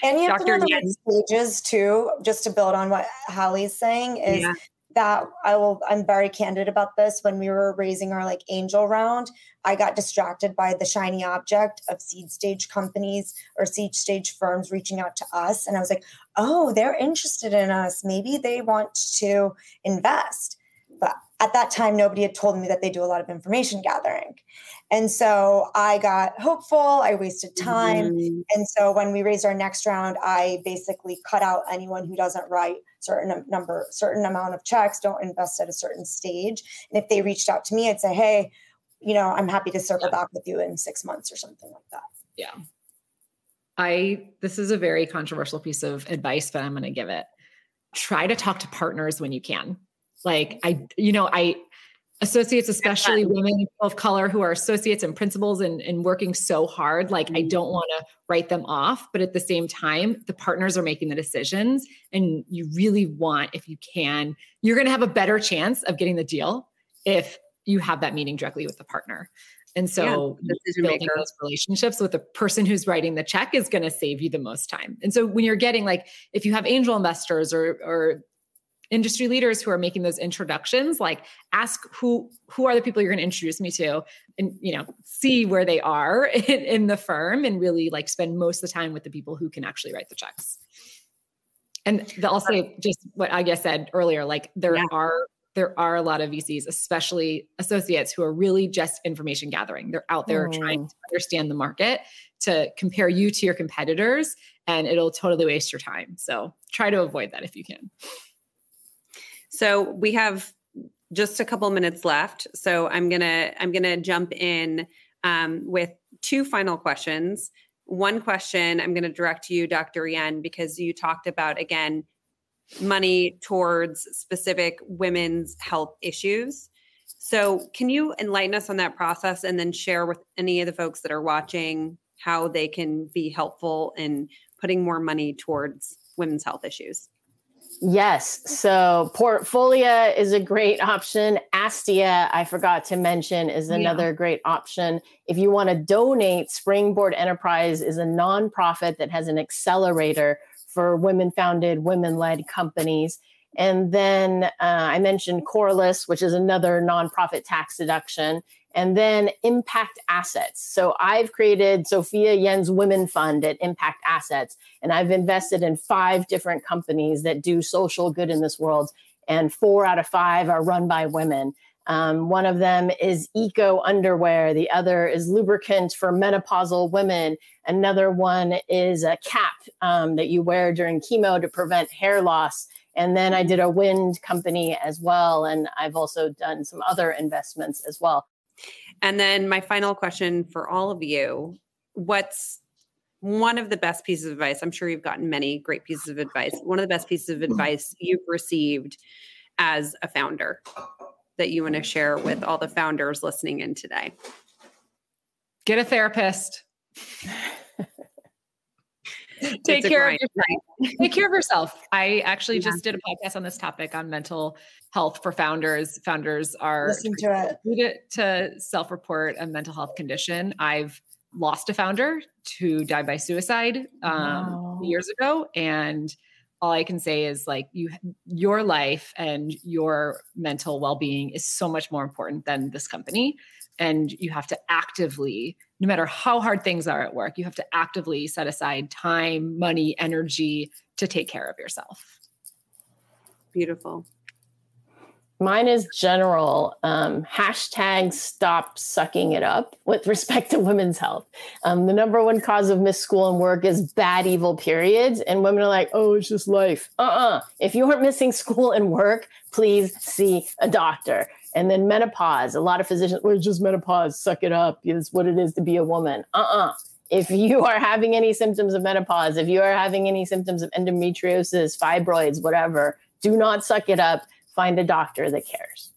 And you have Dr. to know the stages too, just to build on what Hallie's saying is yeah. that I will I'm very candid about this. When we were raising our like angel round, I got distracted by the shiny object of seed stage companies or seed stage firms reaching out to us. And I was like, oh, they're interested in us. Maybe they want to invest. At that time, nobody had told me that they do a lot of information gathering. And so I got hopeful, I wasted time. Mm-hmm. And so when we raised our next round, I basically cut out anyone who doesn't write certain number, certain amount of checks, don't invest at a certain stage. And if they reached out to me, I'd say, hey, you know, I'm happy to circle yeah. back with you in six months or something like that. Yeah. I, this is a very controversial piece of advice, but I'm going to give it. Try to talk to partners when you can. Like, I, you know, I, associates, especially women of color who are associates and principals and, and working so hard. Like, I mm-hmm. don't want to write them off, but at the same time, the partners are making the decisions. And you really want, if you can, you're going to have a better chance of getting the deal if you have that meeting directly with the partner. And so yeah, building maker. those relationships with the person who's writing the check is going to save you the most time. And so when you're getting like, if you have angel investors or, or industry leaders who are making those introductions like ask who who are the people you're going to introduce me to and you know see where they are in, in, the firm and really like spend most of the time with the people who can actually write the checks and the, i'll say just what i guess said earlier like there yeah. are there are a lot of vcs especially associates who are really just information gathering they're out there mm. trying to understand the market to compare you to your competitors and it'll totally waste your time so try to avoid that if you can so we have just a couple minutes left. So I'm gonna I'm gonna jump in um, with two final questions. One question I'm to direct to you, Dr. Yen, because you talked about again money towards specific women's health issues. So, can you enlighten us on that process and then share with any of the folks that are watching how they can be helpful in putting more money towards women's health issues? Yes. So Portfolia is a great option. Astia, I forgot to mention, is another yeah. great option. If you want to donate, Springboard Enterprise is a nonprofit that has an accelerator for women founded, women led companies. And then uh, I mentioned Coralus, which is another nonprofit tax deduction and then impact assets. So I've created Sophia Yen's Women Fund at Impact Assets, and I've invested in five different companies that do social good in this world, and four out of five are run by women. Um, one of them is eco underwear. The other is lubricant for menopausal women. Another one is a cap um, that you wear during chemo to prevent hair loss. And then I did a wind company as well. And I've also done some other investments as well. And then my final question for all of you what's one of the best pieces of advice? I'm sure you've gotten many great pieces of advice. One of the best pieces of advice you've received as a founder that you want to share with all the founders listening in today? Get a therapist. take care of yourself. take care of yourself. I actually yeah. just did a podcast on this topic on mental health for founders. Founders are listening to it to self-report a mental health condition. I've lost a founder to die by suicide um, wow. years ago, and all I can say is like you, your life and your mental well-being is so much more important than this company. And you have to actively no matter how hard things are at work you have to actively set aside time money energy to take care of yourself. Beautiful Mine is general. Um, hashtag stop sucking it up with respect to women's health. Um, the number one cause of missed school and work is bad, evil periods. And women are like, oh, it's just life. Uh uh-uh. uh If you aren't missing school and work, please see a doctor. And then menopause. A lot of physicians, it's just menopause. Suck it up. It's what it is to be a woman. Uh uh-uh. uh If you are having any symptoms of menopause, if you are having any symptoms of endometriosis, fibroids, whatever, do not suck it up find a doctor that cares.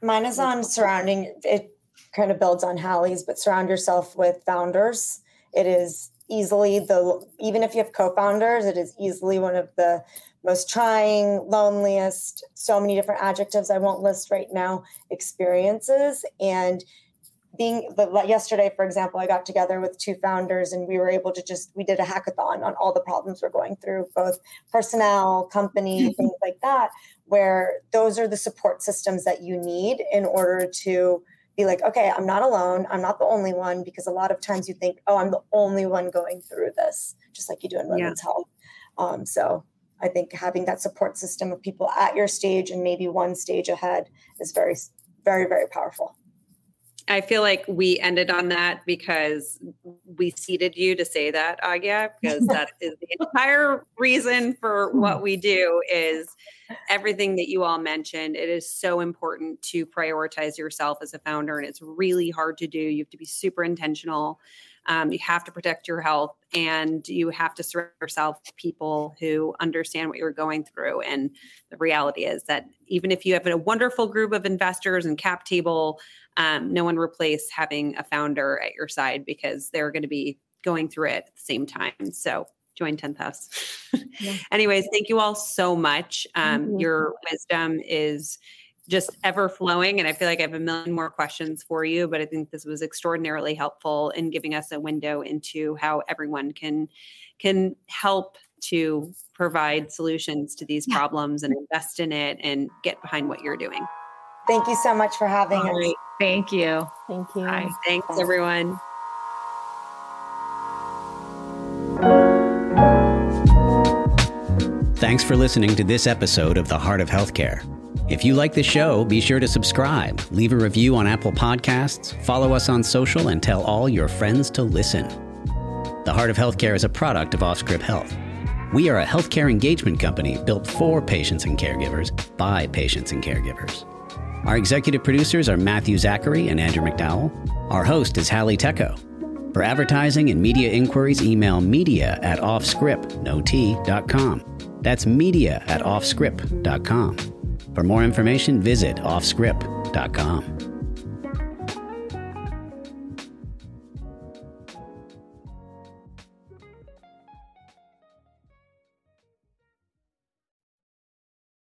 Mine is on surrounding it kind of builds on Hallie's, but surround yourself with founders. It is easily the even if you have co-founders, it is easily one of the most trying, loneliest, so many different adjectives I won't list right now, experiences. And being yesterday for example i got together with two founders and we were able to just we did a hackathon on all the problems we're going through both personnel company things like that where those are the support systems that you need in order to be like okay i'm not alone. I'm not the only one because a lot of times you think oh i'm the only one going through this just like you do in women's yeah. health. Um, so i think having that support system of people at your stage and maybe one stage ahead is very very very powerful I feel like we ended on that because we seeded you to say that, Aagya, because that is the entire reason for what we do is everything that you all mentioned. It is so important to prioritize yourself as a founder, and it's really hard to do. You have to be super intentional. Um, you have to protect your health and you have to surround yourself with people who understand what you're going through. And the reality is that even if you have a wonderful group of investors and cap table, um, no one replace having a founder at your side because they're going to be going through it at the same time. So join 10th house. yeah. Anyways, thank you all so much. Um, mm-hmm. Your wisdom is just ever flowing. And I feel like I have a million more questions for you, but I think this was extraordinarily helpful in giving us a window into how everyone can can help to provide solutions to these yeah. problems and invest in it and get behind what you're doing. Thank you so much for having All us. Right. Thank you. Thank you. Bye. Thanks, everyone. Thanks for listening to this episode of The Heart of Healthcare. If you like the show, be sure to subscribe, leave a review on Apple Podcasts, follow us on social, and tell all your friends to listen. The Heart of Healthcare is a product of OffScrip Health. We are a healthcare engagement company built for patients and caregivers by patients and caregivers. Our executive producers are Matthew Zachary and Andrew McDowell. Our host is Hallie Tecco. For advertising and media inquiries, email media at offscrip.com. That's media at offscrip.com. For more information, visit offscrip.com.